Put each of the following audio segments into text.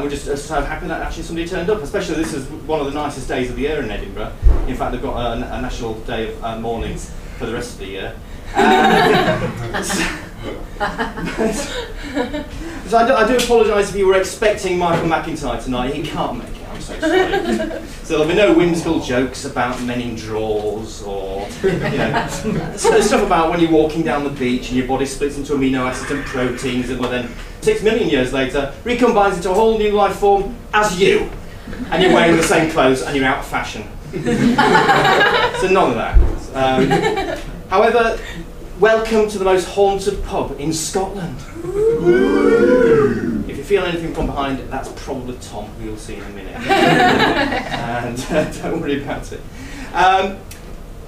And we're just so happy that actually somebody turned up. Especially this is one of the nicest days of the year in Edinburgh. In fact, they've got a, a national day of uh, mornings for the rest of the year. Uh, so I do, I do apologise if you were expecting Michael McIntyre tonight. He can't make it. So there'll be no whimsical jokes about men in drawers or you know stuff about when you're walking down the beach and your body splits into amino acids and proteins, and well, then six million years later recombines into a whole new life form as you, and you're wearing the same clothes and you're out of fashion. so none of that. Um, however, welcome to the most haunted pub in Scotland. If you feel anything from behind, that's probably Tom, who you'll see in a minute. and uh, don't worry about it. Um,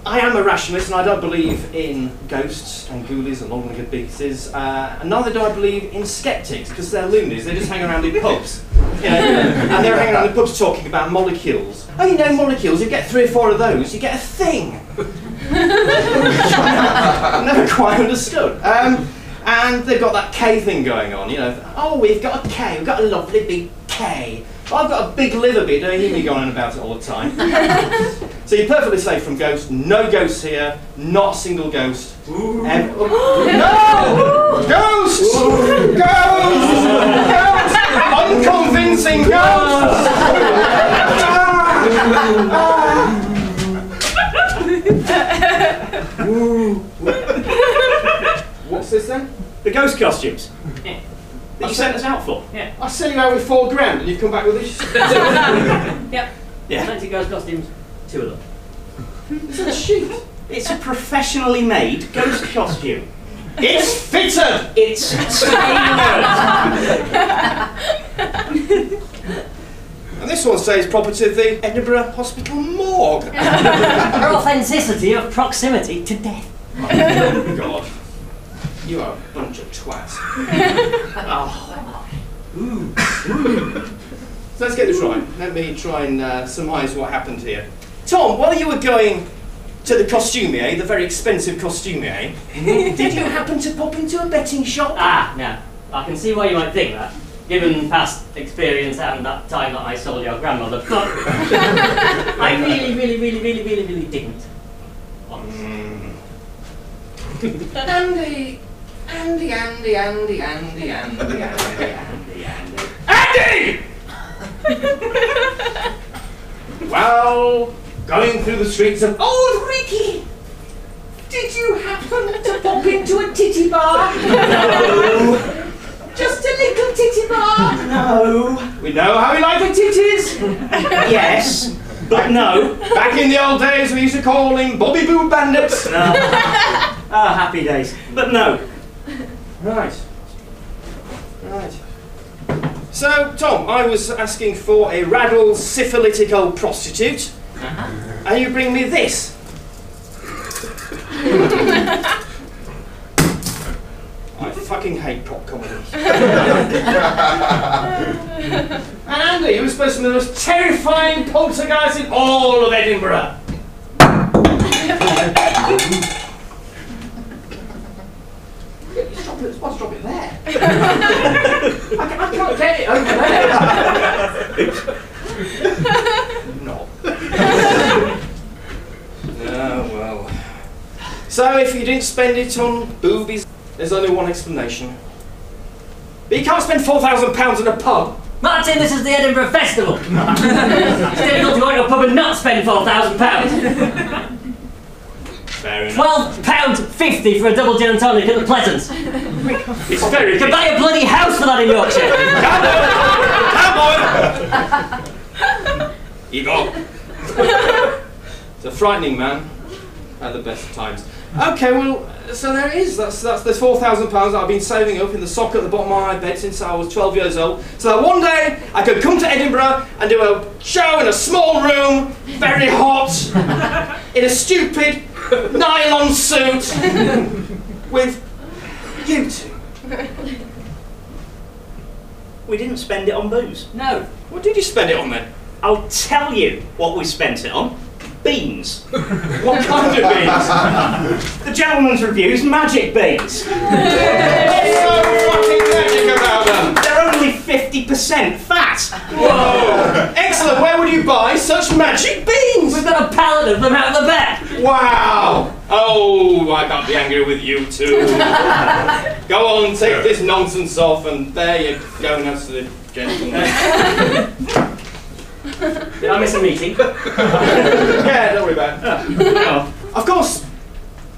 I am a rationalist and I don't believe in ghosts and ghoulies and long-legged beasties. Uh, and neither do I believe in skeptics because they're loonies. They just hang around in pubs. You know, and they're hanging around in pubs talking about molecules. Oh, you know molecules. You get three or four of those, you get a thing. I've never quite understood. Um, and they've got that K thing going on, you know. Oh, we've got a K, we've got a lovely big K. I've got a big liver bit, don't you hear me going on about it all the time? so you're perfectly safe from ghosts. No ghosts here, not a single ghost. Ev- no! Ghosts! Ghosts! Ghosts! Unconvincing ghosts! What's this then? The ghost costumes. Yeah. That you sent us out for. Yeah. I sent you out with four grand and you've come back with this. Yep. Yeah. Plenty ghost costumes. Two of them. It's a sheet. It's a professionally made ghost costume. It's fitted! It's tailored. And this one says property of the Edinburgh Hospital morgue. Her authenticity of proximity to death. Oh, God. You are a bunch of twats. oh. Ooh. Ooh. So let's get this right. Let me try and uh, surmise what happened here. Tom, while you were going to the costumier, the very expensive costumier, did you happen to pop into a betting shop? Ah, now, I can see why you might think that, given past experience and that time that I sold your grandmother, but I really, really, really, really, really, really didn't. Mm. Andy, Andy, Andy, Andy, Andy, Andy, Andy, Andy, Andy. Andy! well, going through the streets of Auld Reekie, did you happen to pop into a titty bar? No. Just a little titty bar? no. We know how we like the titties. Yes. But no. Back in the old days, we used to call him Bobby Boo Bandits. No. Ah, happy days. But no. Right. Right. So, Tom, I was asking for a raddle syphilitic old prostitute, uh-huh. and you bring me this. I fucking hate prop comedy. and Andy, you were supposed to be the most terrifying poltergeist in all of Edinburgh. Just drop it, let's drop it there. I, ca- I can't get it over there. no. oh well. So if you didn't spend it on boobies, there's only one explanation. But you can't spend four thousand pounds in a pub. Martin, this is the Edinburgh Festival. it's difficult to go to a pub and not spend four thousand pounds. Fair enough. Twelve pound fifty for a double gin and tonic at the Pleasance. It's very You can buy a bloody house for that in Yorkshire. Come on! You go. it's a frightening man at the best of times. Okay, well, so there it is. That's that's there's four thousand pounds that I've been saving up in the sock at the bottom of my bed since I was twelve years old. So that one day I could come to Edinburgh and do a show in a small room, very hot, in a stupid nylon suit, with you two. We didn't spend it on booze. No. What did you spend it on then? I'll tell you what we spent it on. Beans. What kind of beans? The gentleman's reviews, magic beans. What's so fucking magic about them? They're only 50% fat. Whoa! Excellent. Where would you buy such magic beans? We've got a pallet of them out the back. Wow! Oh, I can't be angry with you two. go on, take this nonsense off, and there you go now to the gentleman. Did I miss a meeting? yeah, don't worry about it. Oh, Of course,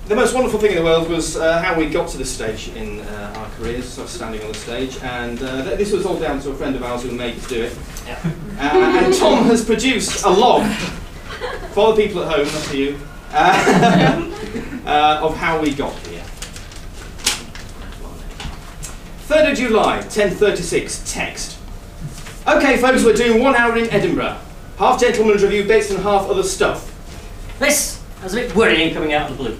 the most wonderful thing in the world was uh, how we got to this stage in uh, our careers, sort of standing on the stage, and uh, th- this was all down to a friend of ours who made us do it. Yeah. Uh, and Tom has produced a log for the people at home, not for you, uh, uh, of how we got here. 3rd of July, 10.36, text. Okay folks, we're doing one hour in Edinburgh. Half gentleman's review bits and half other stuff. This was a bit worrying coming out of the blue.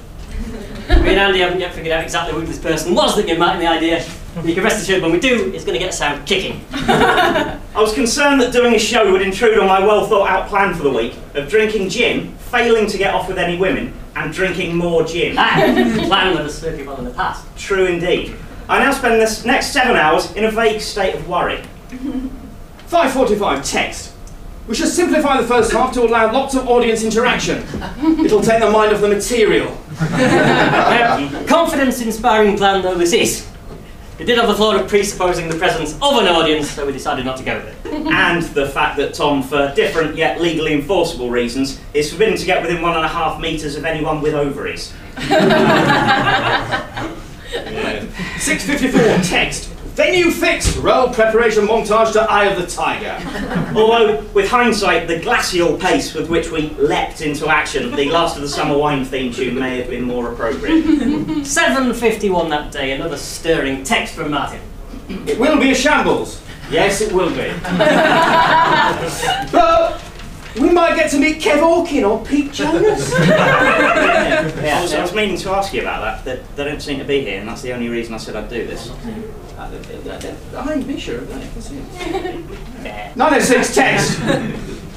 Me and Andy haven't yet figured out exactly who this person was that gave Martin the idea. And you can rest assured when we do, it's going to get us out kicking. I was concerned that doing a show would intrude on my well thought out plan for the week of drinking gin, failing to get off with any women, and drinking more gin. Ah, plan that has served you well in the past. True indeed. I now spend this next seven hours in a vague state of worry. 545 text. We should simplify the first half to allow lots of audience interaction. It'll take the mind off the material. Uh, confidence-inspiring plan though this is. It did have the flaw of presupposing the presence of an audience, so we decided not to go with it. and the fact that Tom, for different yet legally enforceable reasons, is forbidden to get within one and a half metres of anyone with ovaries. 654 text. Venue fixed. Roll preparation montage to Eye of the Tiger. Although, with hindsight, the glacial pace with which we leapt into action, the Last of the Summer Wine theme tune may have been more appropriate. 7.51 that day, another stirring text from Martin. It will be a shambles. Yes, it will be. but we might get to meet Kev Orkin or Pete Jonas. Yeah, I was, I was meaning to ask you about that. They, they don't seem to be here, and that's the only reason I said I'd do this. I'm be sure of that. Let's 906 text.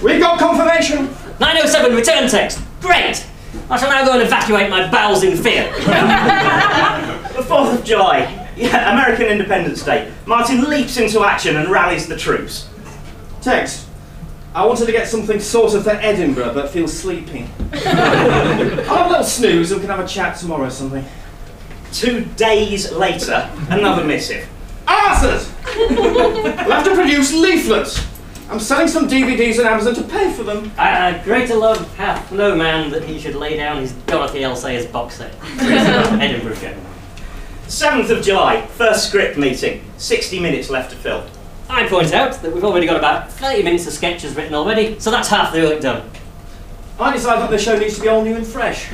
We've got confirmation. 907 return text. Great! I shall now go and evacuate my bowels in fear. The 4th of July, yeah, American Independence Day. Martin leaps into action and rallies the troops. Text. I wanted to get something sorted for Edinburgh, but feel sleepy. I'll have a little snooze and we can have a chat tomorrow or something. Two days later, another missive. Arthurs! we'll have to produce leaflets. I'm selling some DVDs on Amazon to pay for them. Uh, greater love hath no man that he should lay down his Dorothy L. Sayers box set. Edinburgh show. 7th of July, first script meeting. 60 minutes left to film. I point out that we've already got about 30 minutes of sketches written already, so that's half the work done. I decided that the show needs to be all new and fresh.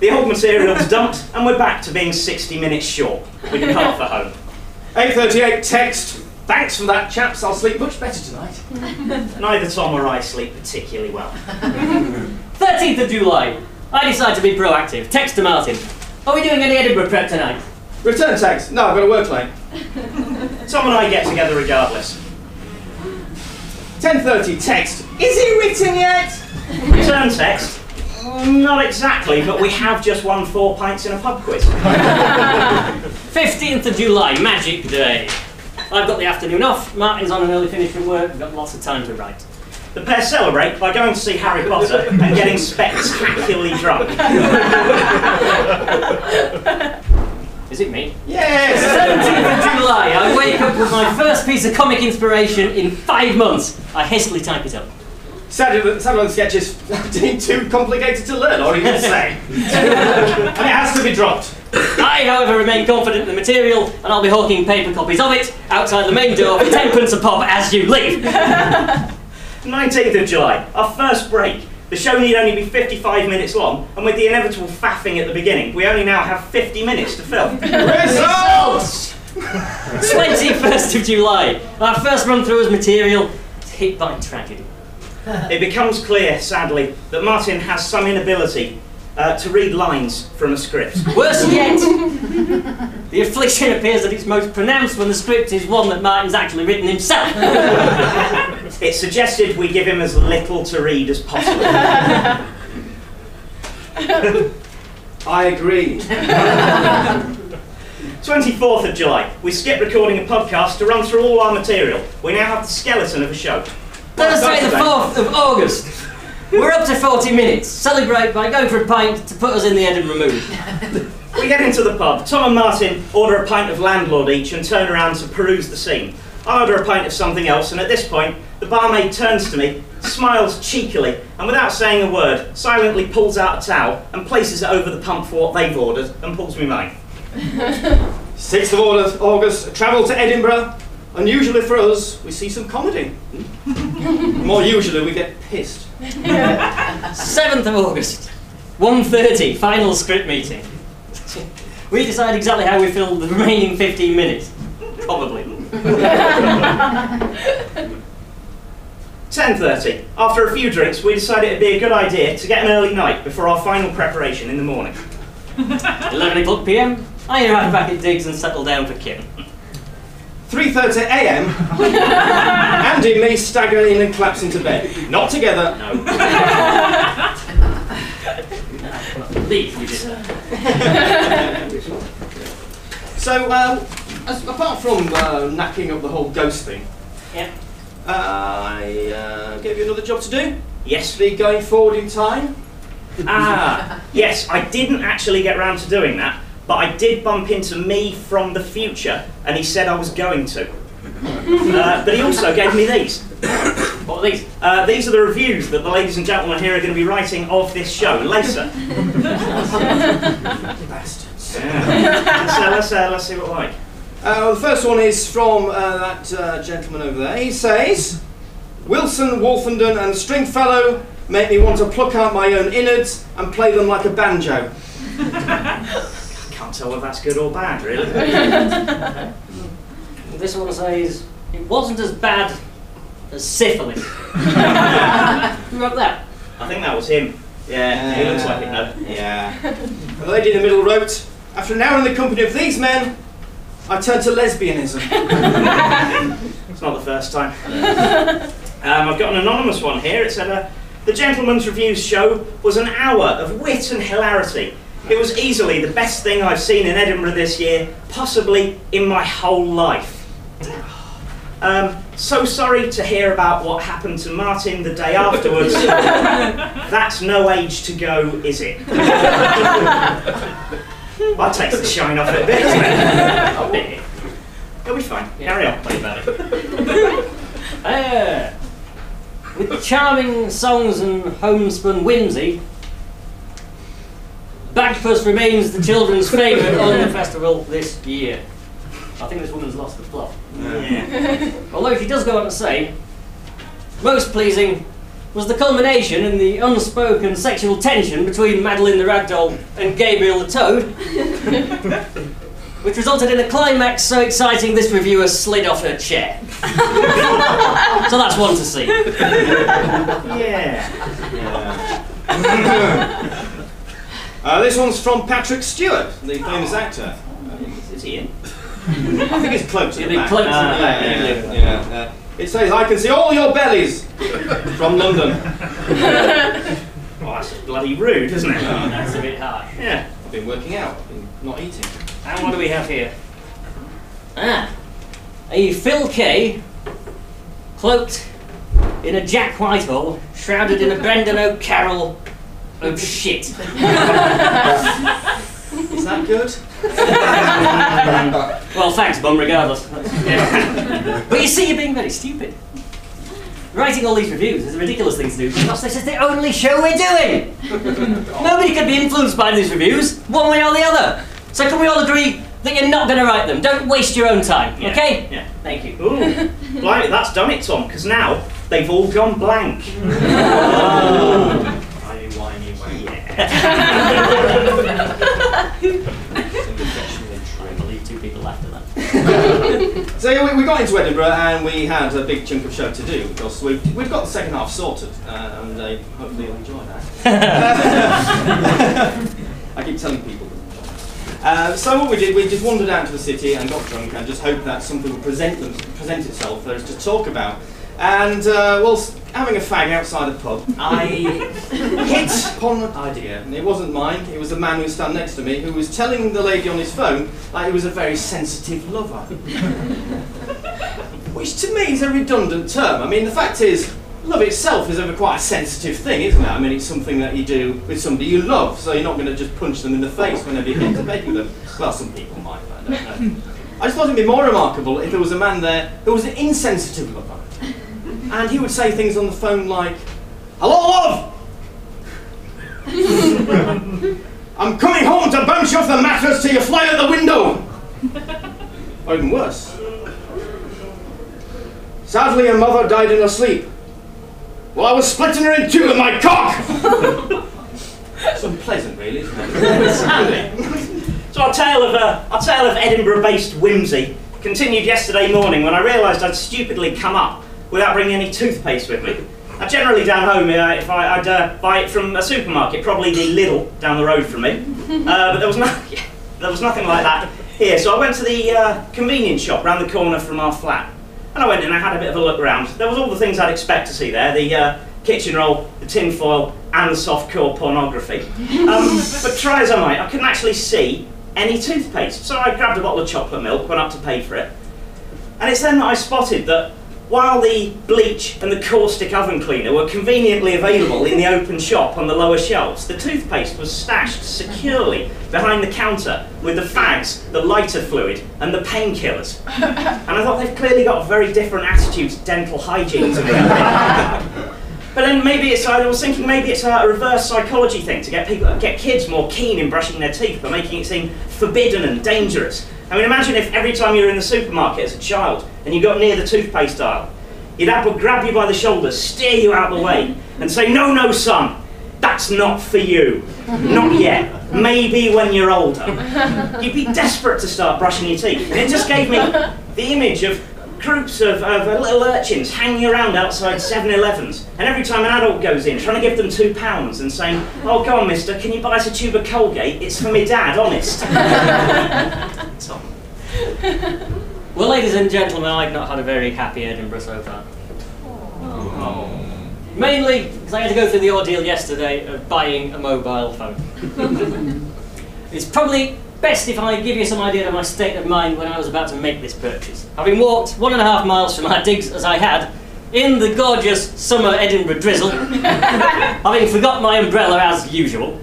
The old material's dumped, and we're back to being 60 minutes short. We depart for home. 8.38 text. Thanks for that, chaps. I'll sleep much better tonight. Neither Tom or I sleep particularly well. 13th of July. I decide to be proactive. Text to Martin. Are we doing any Edinburgh prep tonight? Return text. No, I've got to work late. Tom and I get together regardless. 10.30 text. Is he written yet? Return text? Mm, not exactly, but we have just won four pints in a pub quiz. 15th of July, Magic Day. I've got the afternoon off. Martin's on an early finish from work. We've got lots of time to write. The pair celebrate by going to see Harry Potter and getting spectacularly drunk. Is it me? Yes! 17th of July, I wake up with my first piece of comic inspiration in five months. I hastily type it up. Of the sketches too complicated to learn or even say. and it has to be dropped. I, however, remain confident in the material, and I'll be hawking paper copies of it outside the main door for tenpence a pop as you leave. 19th of July, our first break. The show need only be 55 minutes long, and with the inevitable faffing at the beginning, we only now have 50 minutes to film. Results! 21st of July, our first run through as material is hit by tragedy. It becomes clear, sadly, that Martin has some inability uh, to read lines from a script. Worse yet, the affliction appears that it's most pronounced when the script is one that Martin's actually written himself. It suggested we give him as little to read as possible. I agree. 24th of July, we skip recording a podcast to run through all our material. We now have the skeleton of a show. Thursday, the 4th of August. We're up to 40 minutes. Celebrate by going for a pint to put us in the Edinburgh mood. We get into the pub. Tom and Martin order a pint of landlord each and turn around to peruse the scene. I order a pint of something else, and at this point, the barmaid turns to me, smiles cheekily, and without saying a word, silently pulls out a towel and places it over the pump for what they've ordered and pulls me mine. 6th of August- August, travel to Edinburgh. Unusually for us, we see some comedy. More usually, we get pissed. 7th of August, 1.30, final script meeting. We decide exactly how we fill the remaining 15 minutes. Probably. 10.30. After a few drinks, we decided it'd be a good idea to get an early night before our final preparation in the morning. 11 o'clock PM, I arrive back at Diggs and settle down for Kim. 3.30 a.m. Andy and me stagger in and collapse into bed. Not together, no. Leave, you did. So, um, as, apart from uh, knacking up the whole ghost thing, Yeah. uh, I uh, gave you another job to do. Yes, Be going forward in time. Ah, yes, I didn't actually get round to doing that, but I did bump into me from the future, and he said I was going to. Uh, but he also gave me these. What are these? Uh, these are the reviews that the ladies and gentlemen here are going to be writing of this show later. Bastards. Yeah. Let's, uh, let's, uh, let's see what like. Uh, the first one is from uh, that uh, gentleman over there. He says, Wilson, Wolfenden, and Stringfellow make me want to pluck out my own innards and play them like a banjo. Can't tell whether that's good or bad, really. This one says, it wasn't as bad as syphilis. Who wrote that? I think that was him. Yeah, he looks like it though. Yeah. The lady in the middle wrote, After an hour in the company of these men, I turned to lesbianism. It's not the first time. Um, I've got an anonymous one here. It said, uh, The Gentleman's Reviews show was an hour of wit and hilarity. It was easily the best thing I've seen in Edinburgh this year, possibly in my whole life. Um, so sorry to hear about what happened to Martin the day afterwards. That's no age to go, is it? that takes the shine off it a bit, doesn't it? A bit. It'll be fine. Carry on. Play about it. Uh, with charming songs and homespun whimsy, Bagpuss remains the children's favourite on the festival this year. I think this woman's lost the plot. Yeah. Although she does go on to say, most pleasing was the culmination in the unspoken sexual tension between Madeleine the Ragdoll and Gabriel the Toad, which resulted in a climax so exciting this reviewer slid off her chair. so that's one to see. Yeah. Uh, this one's from Patrick Stewart, the famous actor. Is he in? I think it's cloaked to It'll the be back. close to the Ah, back, yeah, yeah. yeah, yeah. It says, I can see all your bellies from London. Well, that's bloody rude, isn't it? That's a bit harsh. Yeah. I've been working out, I've been not eating. And what do we have here? Ah, a Phil Kay, cloaked in a Jack Whitehall, shrouded in a Brendan O'Carroll of shit. Is that good? Well, thanks, Bum, regardless. but you see, you're being very stupid. Writing all these reviews is a ridiculous thing to do because this is the only show we're doing. Nobody could be influenced by these reviews, one way or the other. So can we all agree that you're not going to write them? Don't waste your own time, Yeah. okay? Yeah. Thank you. Ooh. Blimey, that's done it, Tom, because now they've all gone blank. Whiny, oh. so yeah, we, we got into Edinburgh and we had a big chunk of show to do because we've, we've got the second half sorted uh, and uh, hopefully you'll enjoy that. I keep telling people. Uh, so what we did, we just wandered out to the city and got drunk and just hoped that something would present, them, present itself for us to talk about. And uh, whilst having a fag outside a pub, I hit upon an idea. And it wasn't mine, it was the man who was standing next to me who was telling the lady on his phone that he was a very sensitive lover. Which to me is a redundant term. I mean, the fact is, love itself is a quite a sensitive thing, isn't it? I mean, it's something that you do with somebody you love, so you're not going to just punch them in the face whenever you get to bed with them. Well, some people might, but I don't know. I just thought it'd be more remarkable if there was a man there who was an insensitive lover. And he would say things on the phone like, Hello, love! I'm coming home to bounce you off the mattress till you fly out the window! Or even worse. Sadly, your mother died in her sleep. Well, I was splitting her in two with my cock! it's unpleasant, really, isn't it? Sadly. So our tale of uh, our tale of Edinburgh-based whimsy continued yesterday morning when I realised I'd stupidly come up without bringing any toothpaste with me. Now, generally down home, uh, if I, would uh, buy it from a supermarket, probably the Lidl down the road from me. Uh, but there was no, there was nothing like that here. So I went to the uh, convenience shop round the corner from our flat, and I went in. and I had a bit of a look around. There was all the things I'd expect to see there: the uh, kitchen roll, the tin foil, and the softcore pornography. Um, but try as I might, I couldn't actually see any toothpaste. So I grabbed a bottle of chocolate milk, went up to pay for it. And it's then that I spotted that while the bleach and the caustic oven cleaner were conveniently available in the open shop on the lower shelves, the toothpaste was stashed securely behind the counter with the fags, the lighter fluid, and the painkillers. And I thought they've clearly got very different attitude to dental hygiene to me. But then maybe it's, I was thinking maybe it's a reverse psychology thing to get people, get kids more keen in brushing their teeth by making it seem forbidden and dangerous. I mean, imagine if every time you were in the supermarket as a child and you got near the toothpaste aisle, your dad would grab you by the shoulders, steer you out of the way, and say, no, no, son, that's not for you. Not yet. Maybe when you're older. You'd be desperate to start brushing your teeth. And it just gave me the image of groups of, of little urchins hanging around outside 7-Elevens, and every time an adult goes in, trying to give them two pounds and saying, "Oh, go on, Mister, can you buy us a tube of Colgate? It's for me dad, honest." Tom. well, ladies and gentlemen, I've not had a very happy Edinburgh so far. Oh. oh. Mainly because I had to go through the ordeal yesterday of buying a mobile phone. it's probably Best if I give you some idea of my state of mind when I was about to make this purchase. Having walked one and a half miles from my digs as I had, in the gorgeous summer Edinburgh drizzle, having forgot my umbrella as usual,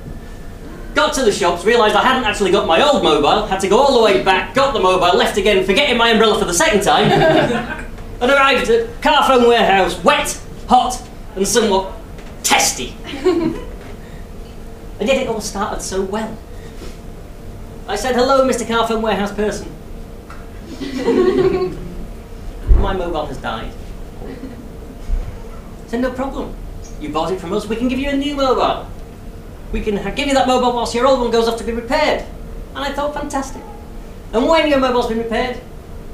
got to the shops, realised I hadn't actually got my old mobile, had to go all the way back, got the mobile, left again, forgetting my umbrella for the second time, and arrived at Carphone Warehouse, wet, hot, and somewhat testy. and yet it all started so well. I said, hello, Mr. Carphone Warehouse person. My mobile has died. I said, no problem. You bought it from us, we can give you a new mobile. We can give you that mobile whilst your old one goes off to be repaired. And I thought, fantastic. And when your mobile's been repaired,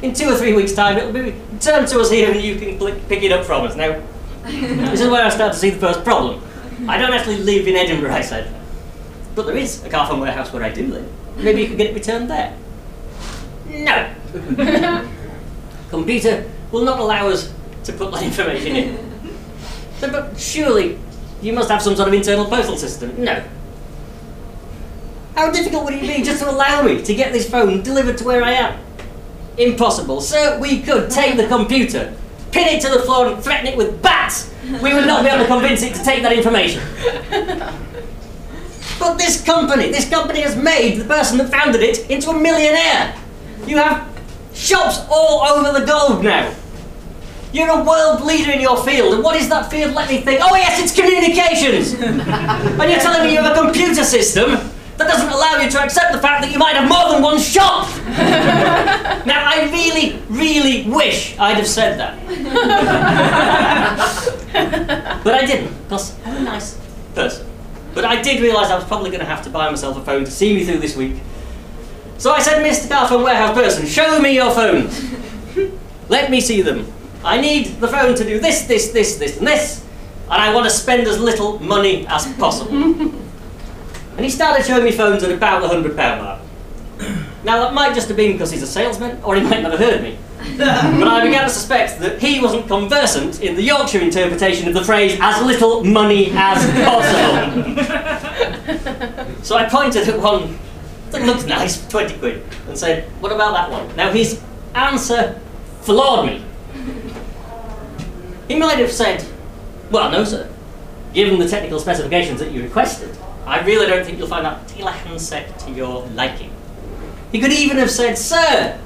in two or three weeks' time, it'll be returned to us here and you can pick it up from us. Now, this is where I start to see the first problem. I don't actually live in Edinburgh, I said. But there is a Carphone Warehouse where I do live. Maybe you could get it returned there. No. Computer will not allow us to put that information in. So, but surely you must have some sort of internal postal system. No. How difficult would it be just to allow me to get this phone delivered to where I am? Impossible. So we could take the computer, pin it to the floor and threaten it with bats. We would not be able to convince it to take that information. But this company, this company has made the person that founded it into a millionaire. You have shops all over the globe now. You're a world leader in your field, and what is that field? Let me think. Oh yes, it's communications! and you're telling me you have a computer system that doesn't allow you to accept the fact that you might have more than one shop! now, I really, really wish I'd have said that. but I didn't, because I'm a nice person. But I did realise I was probably going to have to buy myself a phone to see me through this week. So I said, Mr. Carphone Warehouse person, show me your phones. Let me see them. I need the phone to do this, this, this, this, and this, and I want to spend as little money as possible. and he started showing me phones at about the £100 mark. Now, that might just have been because he's a salesman, or he might not have heard me. But I began to suspect that he wasn't conversant in the Yorkshire interpretation of the phrase as little money as possible. so I pointed at one that looked nice, 20 quid, and said, What about that one? Now, his answer floored me. He might have said, Well, no, sir. Given the technical specifications that you requested, I really don't think you'll find that particular handset to your liking. He could even have said, Sir,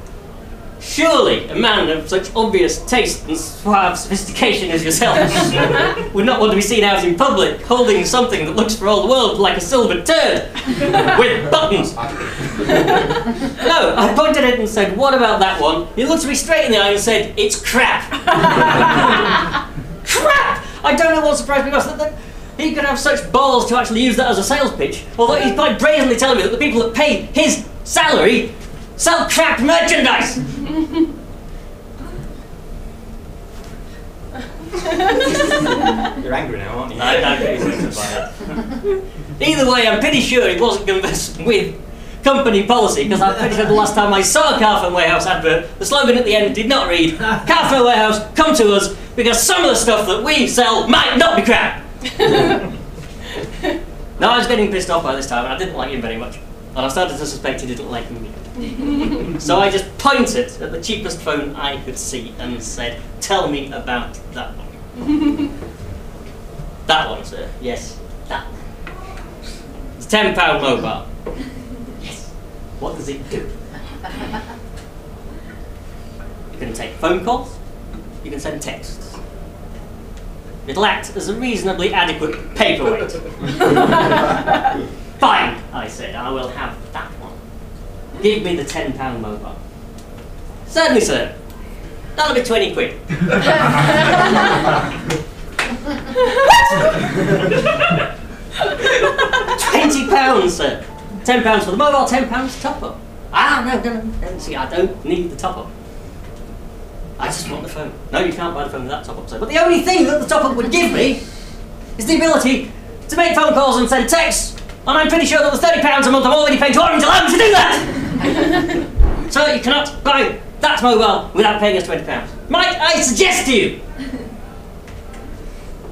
surely a man of such obvious taste and suave sophistication as yourself would not want to be seen out in public holding something that looks for all the world like a silver turd with buttons. no, I pointed at it and said, What about that one? He looked me straight in the eye and said, It's crap. crap! I don't know what surprised me most. That, that he could have such balls to actually use that as a sales pitch, although he's quite brazenly telling me that the people that pay his salary sell crap merchandise. You're angry now, aren't you? I don't get excited by that. Either way, I'm pretty sure it wasn't conversant with company policy because I'm pretty sure the last time I saw a Carphone Warehouse advert, the slogan at the end did not read Carphone Warehouse, come to us because some of the stuff that we sell might not be crap. now I was getting pissed off by this time and I didn't like him very much. And I started to suspect he didn't like me. So I just pointed at the cheapest phone I could see and said, Tell me about that one. that one, sir. Yes, that one. It's a £10 mobile. Yes. What does it do? You can take phone calls, you can send texts. It'll act as a reasonably adequate paperweight. Fine, I said, I will have that one. Give me the £10 mobile. Certainly, sir. That'll be 20 quid. Twenty pounds, sir. Ten pounds for the mobile, ten pounds top up. Ah, no, no, no. See, I don't need the top up. I just want the phone. No, you can't buy the phone with that top up, sir. But the only thing that the top up would give me is the ability to make phone calls and send texts. And I'm pretty sure that the thirty pounds a month I'm already paying to Orange allow me to do that. so you cannot buy that mobile without paying us twenty pounds. Might I suggest to you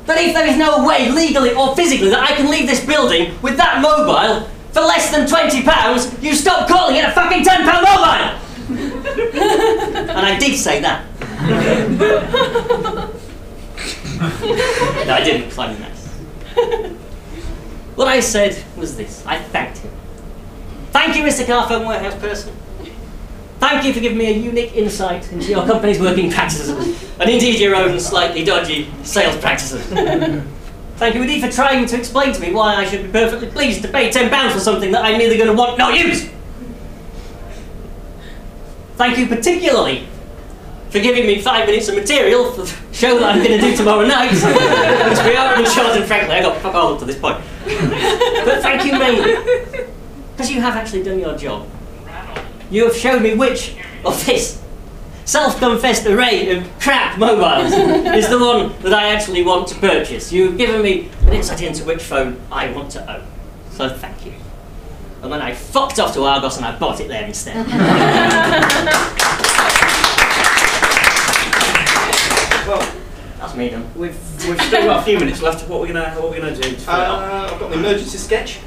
that if there is no way, legally or physically, that I can leave this building with that mobile for less than £20, you stop calling it a fucking £10 mobile! and I did say that. no, I didn't, I'm nice. What I said was this I thanked him. Thank you, Mr. Carphone Warehouse person. Thank you for giving me a unique insight into your company's working practices and indeed your own slightly dodgy sales practices. Thank you indeed for trying to explain to me why I should be perfectly pleased to pay £10 for something that I'm neither going to want nor use. Thank you particularly for giving me five minutes of material for the show that I'm going to do tomorrow night, which we are in short and frankly I got fuck all up to this point. But thank you mainly, because you have actually done your job. You have shown me which of this self-confessed array of crap mobiles is the one that I actually want to purchase. You've given me an insight into which phone I want to own. So thank you. And then I fucked off to Argos and I bought it there instead. Well, That's me done. we've we've still got a few minutes left. Of what are we gonna what are we gonna do? To fill it up? Uh, I've got an emergency sketch.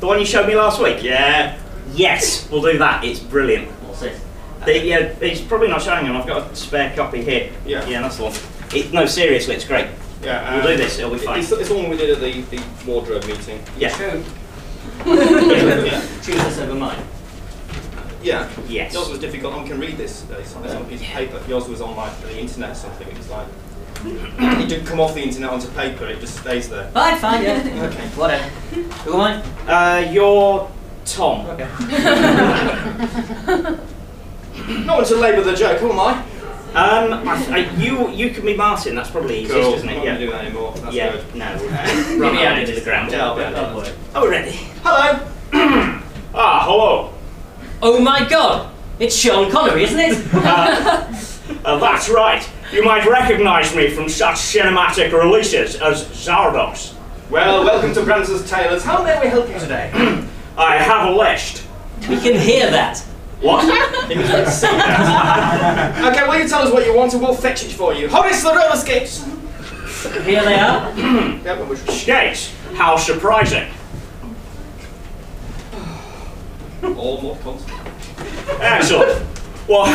The one you showed me last week. Yeah. Yes, we'll do that. It's brilliant. What's this? The, yeah, he's probably not showing him. I've got a spare copy here. Yeah. Yeah, that's the one. It, no, seriously, it's great. Yeah, We'll do this, it'll be fine. It's, it's the one we did at the, the wardrobe meeting. Yeah. True. yeah. Choose this over mine. Yeah. Yes. Yours was difficult. I can read this. uh, It's on, it's on a piece of paper. Yours was on like the internet or something. It was like it didn't come off the internet onto paper. It just stays there. Fine, fine, yeah. Okay. Whatever. Who am I? Uh, you're Tom. Okay. Not want to labour the joke. Who am I? Um, I, I, you you can be Martin. That's probably easiest, Cool. isn't I'm it? not Yeah. going do that anymore. That's yeah. good. No. Maybe Run I out did into the this ground. Yeah, I'll Oh. Oh, we're ready. Hello. Ah, hello. Oh my god! It's Sean Connery, isn't it? Uh, that's right. You might recognize me from such cinematic releases as Zardoz. Well, welcome to Branson's Tailors. How may we help you today? I have a list. we can hear that. What? He was going that. okay, will you tell us what you want and we'll fetch it for you. Horace the roller skates! Here they are. Yeah, but we're Skates. How surprising. all more constant. Excellent. Well,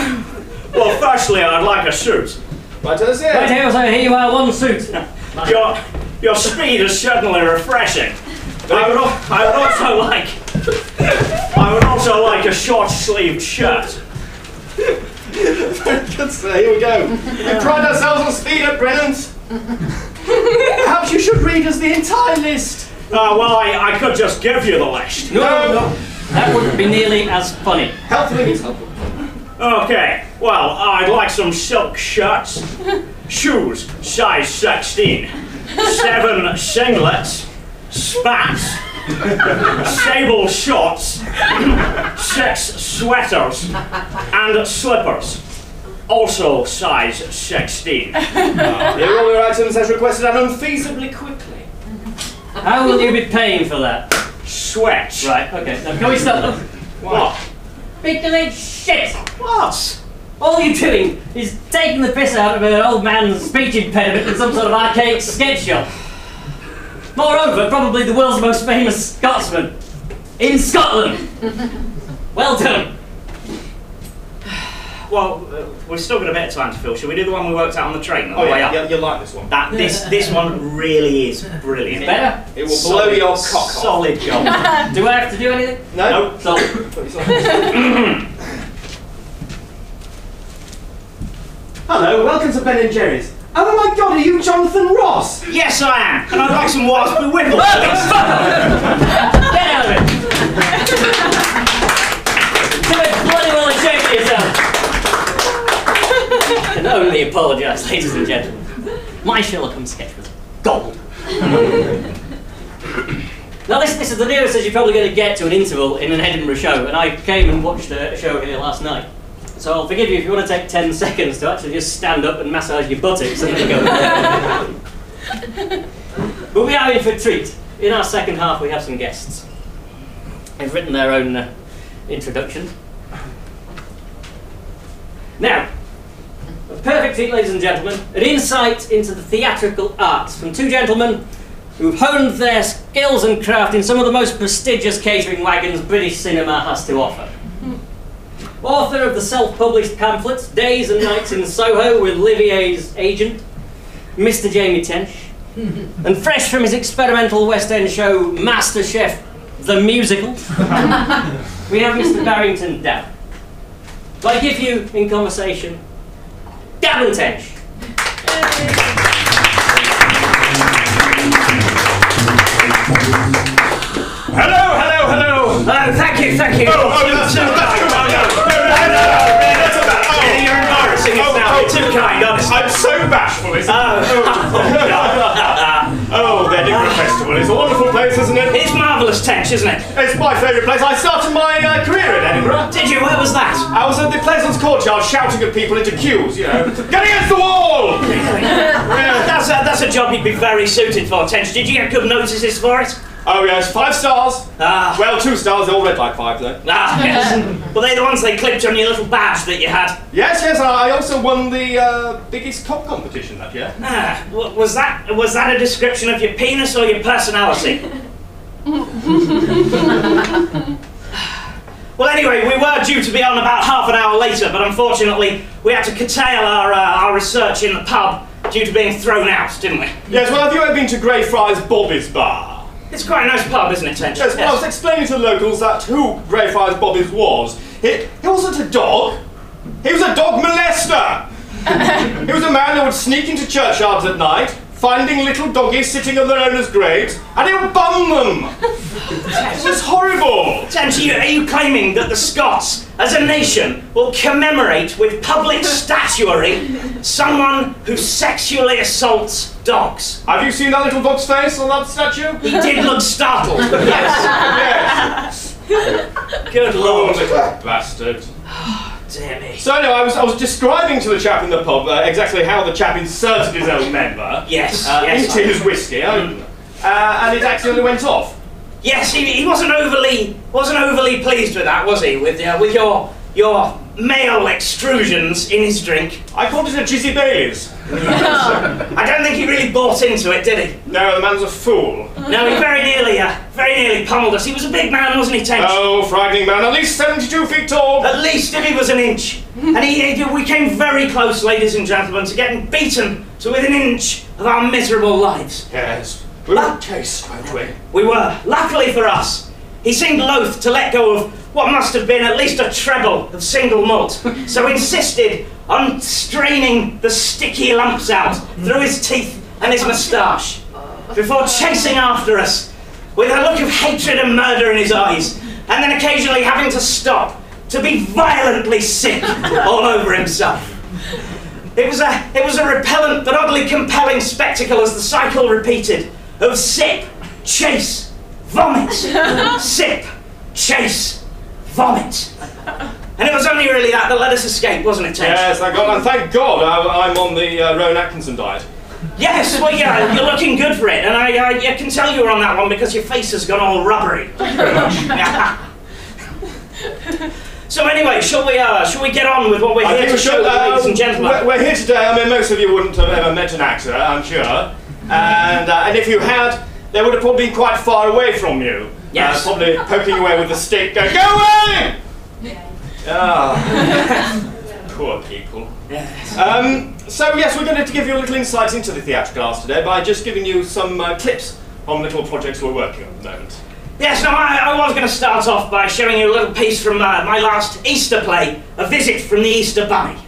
well, firstly, I'd like a suit. Right to the Right here. here, so here you are, one suit. Your, your speed is certainly refreshing. I would, I would also like, I would also like a short-sleeved shirt. Good, sir. Here we go. We pride ourselves on speed at Brennan's. Perhaps you should read us the entire list. Uh, well, I, I could just give you the list. No, no, that wouldn't be nearly as funny. Healthily means helpful. Okay, well, I'd like some silk shirts, shoes, size 16, seven singlets, spats, sable shorts, six sweaters, and slippers. Also size 16. Here are all your items as requested and unfeasibly quickly. How will you be paying for that? Sweat. Right, okay. Now, can we stop them? What? Big shit! What? All you're doing is taking the piss out of an old man's speech impediment in some sort of archaic sketch shop. Moreover, probably the world's most famous Scotsman in Scotland. Well done. Well, uh, we've still got a bit of time to fill. Shall we do the one we worked out on the train on Oh the way yeah, you, you like this one. That this this one really is brilliant. Better? It will blow your cock off. Solid job. Do I have to do anything? No? Nope. So, Hello, welcome to Ben and Jerry's. Oh my god, are you Jonathan Ross? Yes, I am. And I'd like some Warsby Whipple. get out of it! Do it bloody well and shake for yourself! I can only apologise, ladies and gentlemen. My Sherlock Holmes sketch was gold. now this, this is the nearest as you're probably going to get to an interval in an Edinburgh show, and I came and watched a show here last night. So I'll forgive you if you want to take 10 seconds to actually just stand up and massage your buttocks and then go. but we are in for a treat. In our second half, we have some guests. They've written their own uh, introduction. Now, a perfect treat, ladies and gentlemen, an insight into the theatrical arts from two gentlemen who've honed their skills and craft in some of the most prestigious catering wagons British cinema has to offer. Author of the self-published pamphlets Days and Nights in Soho with Livier's agent, Mr. Jamie Tench, and fresh from his experimental West End show Master Chef the Musical, we have Mr. Barrington Dab. So I give you in conversation Dab and Tench. Hello, hello, hello. Oh, thank you, thank you. Oh, oh, that's- You're too that's that's I'm so bashful, it's Oh, Oh, the Edinburgh Festival is a wonderful place, isn't it? It's marvellous tench, isn't it? It's my favourite place. I started my uh, career in Edinburgh. Did you? Where was that? I was at the Pleasance Courtyard shouting at people into queues, you know. Get against the wall! Yeah. That's a, that's a job you'd be very suited for, Tench. Did you get good notices for it? Oh yes, five stars. Ah. Well, two stars. They all read like five though. Ah, yes. Were they the ones they clipped on your little badge that you had? Yes, yes. I I also won the uh, biggest cop competition that year. Ah, was that was that a description of your penis or your personality? well, anyway, we were due to be on about half an hour later, but unfortunately, we had to curtail our uh, our research in the pub due to being thrown out, didn't we? Yes. Well, have you ever been to Greyfriars Bobby's bar? It's quite a nice pub, isn't it, Tench? Yes. Well, I was explaining to the locals that who Greyfriars Bobby's was. He, he wasn't a dog. He was a dog molester. he was a man that would sneak into churchyards at night, finding little doggies sitting on their owners' graves, and he would bum them. it was horrible. Tench, are you, are you claiming that the Scots, as a nation, will commemorate with public statuary someone who sexually assaults dogs? Have you seen that little dog's face on that statue? He did look startled. yes. Yes. Good lord. little bastard. Dear me. So anyway, I was, I was describing to the chap in the pub uh, exactly how the chap inserted his own member Yes, uh, yes. into I- his whiskey, uh, and it accidentally went off. Yes, he, he wasn't overly wasn't overly pleased with that, was he? With uh, with your your male extrusions in his drink. I called it a Jizzy Bailey's. I don't think he really bought into it, did he? No, the man's a fool. No, he very nearly uh, very nearly pummeled us. He was a big man, wasn't he, Tench? Oh, frightening man, at least 72 feet tall. At least if he was an inch. And he, he- we came very close, ladies and gentlemen, to getting beaten to within an inch of our miserable lives. Yes. We were in case, weren't we? We were. Luckily for us, he seemed loath to let go of what must have been at least a treble of single malt, so insisted on straining the sticky lumps out through his teeth and his moustache, before chasing after us with a look of hatred and murder in his eyes, and then occasionally having to stop to be violently sick all over himself. It was a it was a repellent but oddly compelling spectacle as the cycle repeated of sip, chase, vomit, sip, chase, vomit. And it was only really that that let us escape, wasn't it, Tench? Yes, thank God, and thank God I, I'm on the uh, Rowan Atkinson diet. Yes, well, yeah, you're looking good for it, and I, I, I can tell you were on that one because your face has gone all rubbery. so anyway, shall we, uh, shall we get on with what we're I here think to we show should, the uh, ladies and gentlemen? We're, we're here today. I mean, most of you wouldn't have ever met an actor, I'm sure. And, uh, and if you had, they would have probably been quite far away from you. Yes. Uh, probably poking away with a stick, going, Go away! Ah. Poor people. Yes. Um, so, yes, we're going to give you a little insight into the theatrical arts today by just giving you some uh, clips on little projects we're working on at the moment. Yes, now I, I was going to start off by showing you a little piece from uh, my last Easter play, A Visit from the Easter Bunny.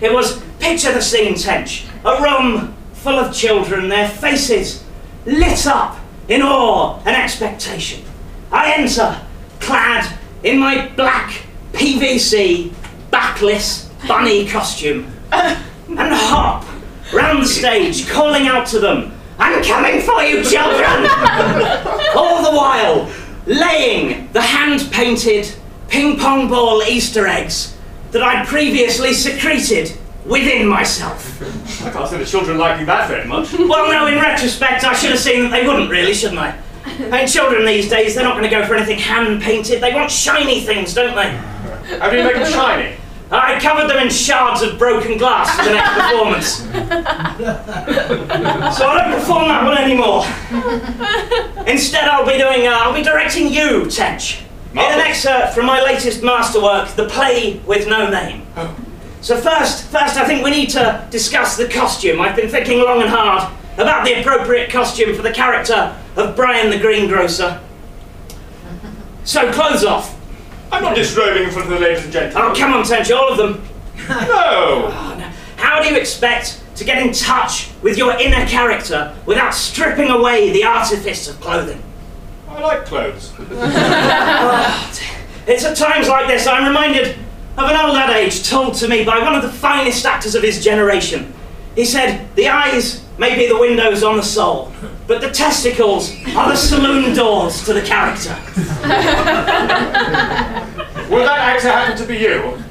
It was picture the scene, Tench. A room full of children, their faces lit up in awe and expectation. I enter, clad in my black PVC backless bunny costume, and hop round the stage, calling out to them, I'm coming for you, children! All the while, laying the hand painted ping pong ball Easter eggs that I'd previously secreted within myself. I can't see the children liking that very much. Well, no, in retrospect, I should have seen that they wouldn't really, shouldn't I? And children these days, they're not going to go for anything hand painted. They want shiny things, don't they? How do you make them shiny? I covered them in shards of broken glass for the next performance. so I don't perform that one anymore. Instead, I'll be doing, uh, I'll be directing you, Tench, in an excerpt from my latest masterwork, The Play with No Name. So first, first, I think we need to discuss the costume. I've been thinking long and hard about the appropriate costume for the character of Brian the Greengrocer. So clothes off. I'm not disrobing in front of the ladies and gentlemen. Oh, come on, Tench, all of them. Oh, no! How do you expect to get in touch with your inner character without stripping away the artifice of clothing? I like clothes. Oh, it's at times like this I'm reminded of an old adage told to me by one of the finest actors of his generation. He said, The eyes may be the windows on the soul, but the testicles are the saloon doors to the character. Will that actor happen to be you?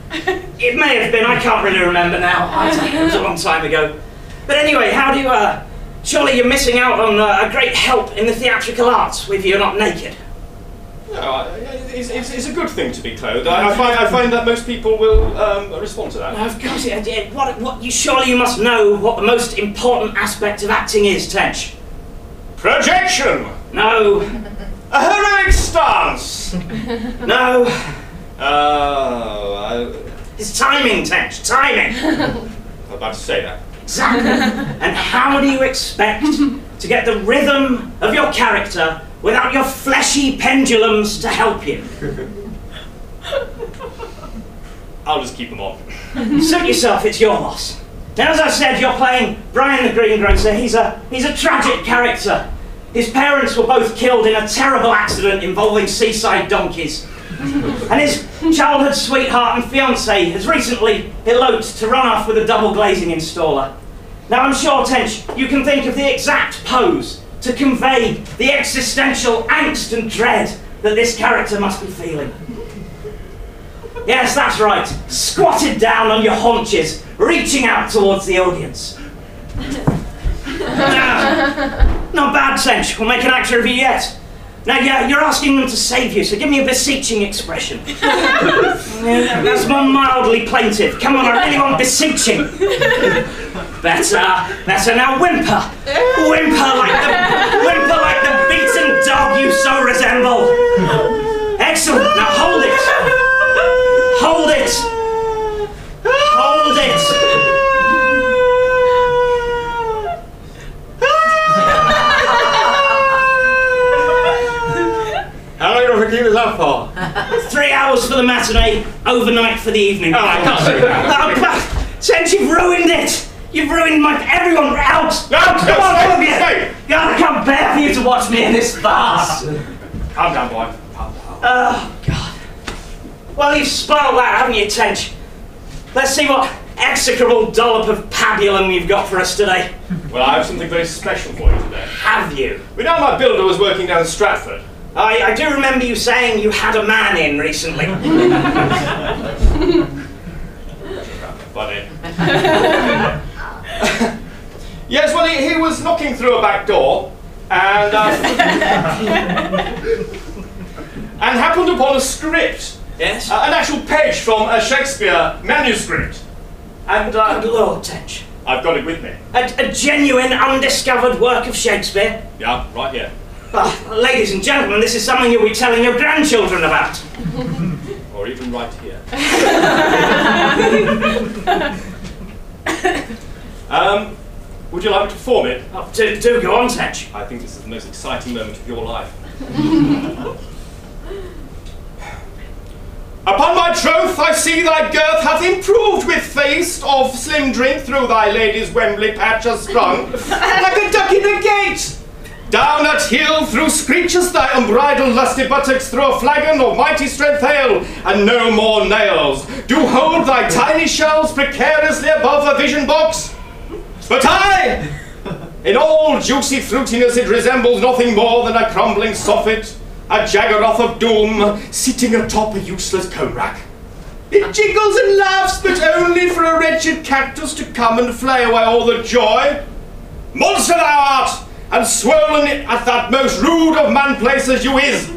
It may have been, I can't really remember now. It was a long time ago. But anyway, how do you, uh, surely you're missing out on uh, a great help in the theatrical arts if you're not naked. No, it's, it's, it's a good thing to be clothed. I, I, find, I find that most people will um, respond to that. Of course, it, it, what, what, you, surely you must know what the most important aspect of acting is, Tench. Projection! No, A heroic stance! no, Oh, it's timing, Tench, timing. I was about to say that. Exactly. and how do you expect to get the rhythm of your character without your fleshy pendulums to help you? I'll just keep them on. Suit yourself, it's your loss. Now, as I said, you're playing Brian the Greengrocer. He's a, he's a tragic character. His parents were both killed in a terrible accident involving seaside donkeys. And his childhood sweetheart and fiancée has recently eloped to run off with a double glazing installer. Now, I'm sure, Tench, you can think of the exact pose to convey the existential angst and dread that this character must be feeling. Yes, that's right. Squatted down on your haunches, reaching out towards the audience. Not bad, Tench. We'll make an actor of you yet. Now, yeah, you're asking them to save you, so give me a beseeching expression. That's more mildly plaintive. Come on, I really want beseeching. Better, better. Now whimper, whimper like the whimper like the beaten dog you so resemble. Excellent. Now hold it, hold it, hold it. How long do we keep this up for? Three hours for the matinee, overnight for the evening. Oh, I can't do that. Oh, since you've ruined it, you've ruined my everyone out. No, Come on, all of you. stay. God, I can't bear for you to watch me in this farce. Calm down, boy. Calm down. Oh, God. Well, you've spoiled that, haven't you, Tench? Let's see what execrable dollop of pabulum you've got for us today. Well, I have something very special for you today. Have you? We know my builder was working down in Stratford. I, I do remember you saying you had a man in recently. Funny. yes, well, he, he was knocking through a back door and uh, and happened upon a script, yes? uh, an actual page from a Shakespeare manuscript. And Good uh, Lord, Tench. I've got it with me. A, a genuine, undiscovered work of Shakespeare. Yeah, right here. Ah, ladies and gentlemen, this is something you'll be telling your grandchildren about. Or even right here. um, would you like me to perform it? Oh, do, do go on, Tench. I think this is the most exciting moment of your life. Upon my troth, I see thy girth hath improved with feast of slim drink through thy lady's Wembley patch has sprung, like a duck in the gate. Down at heel through screeches thy unbridled lusty buttocks through a flagon of mighty strength hail, and no more nails. Do hold thy tiny shells precariously above a vision box. But I, in all juicy fruitiness, it resembles nothing more than a crumbling soffit, a jaggeroth of doom, sitting atop a useless cone. It jiggles and laughs, but only for a wretched cactus to come and flay away all the joy. Monster thou art, and swollen at that most rude of man places you is.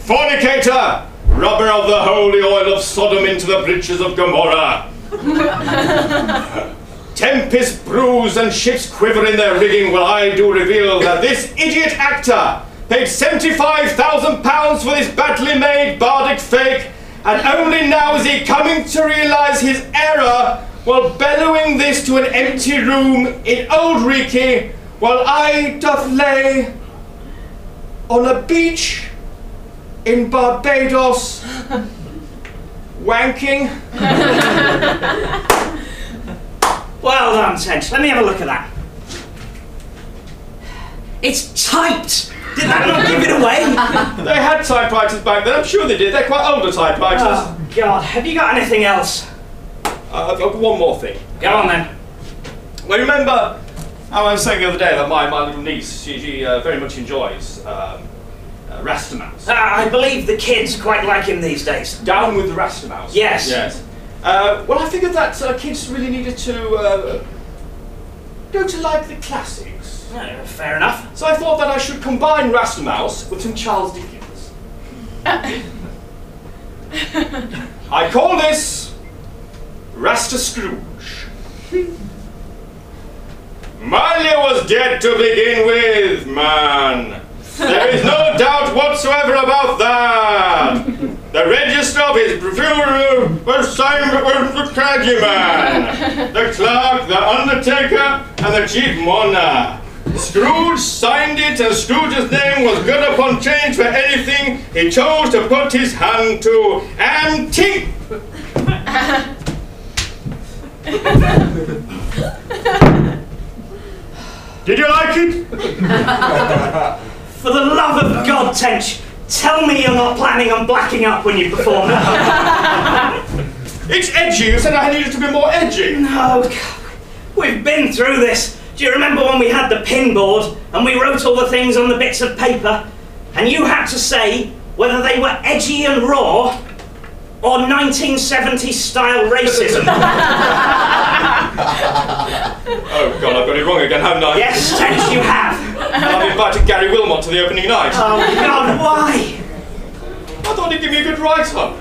Fornicator, rubber of the holy oil of Sodom into the breaches of Gomorrah. Tempest brews and ships quiver in their rigging while I do reveal that this idiot actor paid £75,000 for this badly made bardic fake, and only now is he coming to realise his error while bellowing this to an empty room in Auld Reekie while I doth lay on a beach in Barbados wanking. Well done, Tench. Let me have a look at that. It's typed! Did that not give it away? They had typewriters back then, I'm sure they did. They're quite older typewriters. Oh, God. Have you got anything else? Uh, I've got one more thing. Go on then. Well, remember I was saying the other day that my, my little niece, she, she uh, very much enjoys um, uh, Rastamouse. Uh, I believe the kids quite like him these days. Down with the Rastamouse. Yes. Yes. Uh, well, I figured that uh, kids really needed to uh, go to like the classics. Uh, fair enough. So I thought that I should combine Rastamouse with some Charles Dickens. I call this Rasta Scrooge. Marley was dead to begin with, man. There is no doubt whatsoever about that. The register of his funeral was signed by the clergyman, the clerk, the undertaker, and the chief mourner. Scrooge signed it, and Scrooge's name was good upon change for anything he chose to put his hand to. Antique! Did you like it? For the love of God, Tench, tell me you're not planning on blacking up when you perform It's edgy. You said I needed to be more edgy. No, God, we've been through this. Do you remember when we had the pin board and we wrote all the things on the bits of paper? And you had to say whether they were edgy and raw or 1970s style racism. Oh God, I've got it wrong again, haven't I? yes, Tench, you have. And I've invited Gary Wilmot to the opening night. Oh God, why? I thought he'd give me a good write-up.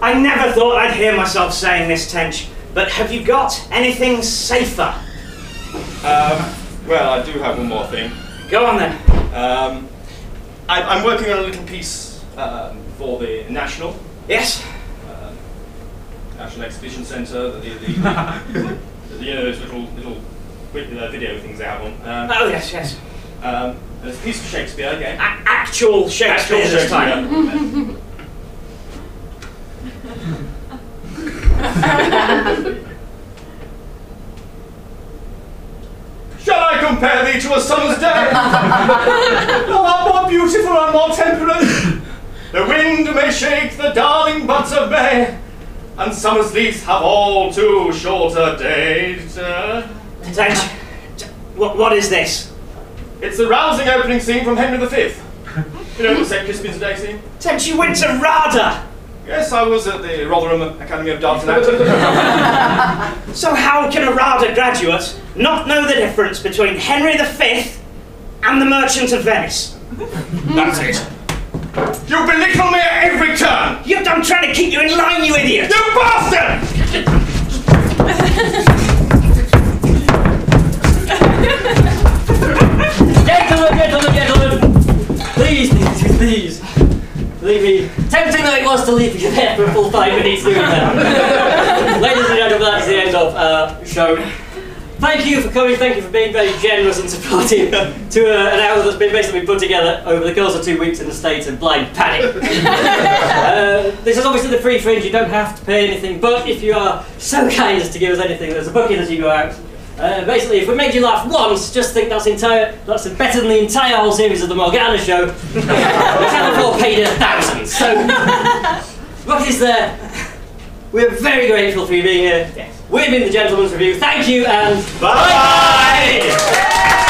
I never thought I'd hear myself saying this, Tench. But have you got anything safer? Um, well, I do have one more thing. Go on then. Um, I, I'm working on a little piece um, for the National, Yes? uh, National Exhibition Centre, the, the, the, you know, those little, little uh, video things out on. Um, Oh yes, yes. um, it's a piece of Shakespeare again. A- actual Shakespeare Actual this time. Shall I compare thee to a summer's day? Thou art more beautiful and more temperate. The wind may shake the darling buds of May, and summer's leaves have all too short a date. Uh, Tench, what, what is this? It's the rousing opening scene from Henry V. You know the St. Crispin's Day scene? Tench, you went to RADA! Yes, I was at the Rotherham Academy of Dance and Acting. So how can a RADA graduate not know the difference between Henry V and the Merchant of Venice? That's it. You belittle me at every turn! You, I'm trying to keep you in line, you idiot! You bastard! Gentlemen, gentlemen, gentlemen! Please, please, please. Believe me, tempting though it was to leave you there for a full five minutes doing that. Ladies and gentlemen, that's the end of our show. Thank you for coming, thank you for being very generous and supportive to uh, an hour that's been basically put together over the course of two weeks in the States of blind panic. uh, this is obviously the free fringe, you don't have to pay anything, but if you are so kind as to give us anything, there's a bucket as you go out. Uh, basically, if we made you laugh once, just think that's entire that's better than the entire whole series of the Morgana show. Channel 4 paid a thousand. So, bucket is there. We're very grateful for you being here. We've been the Gentleman's Review. Thank you and bye. bye.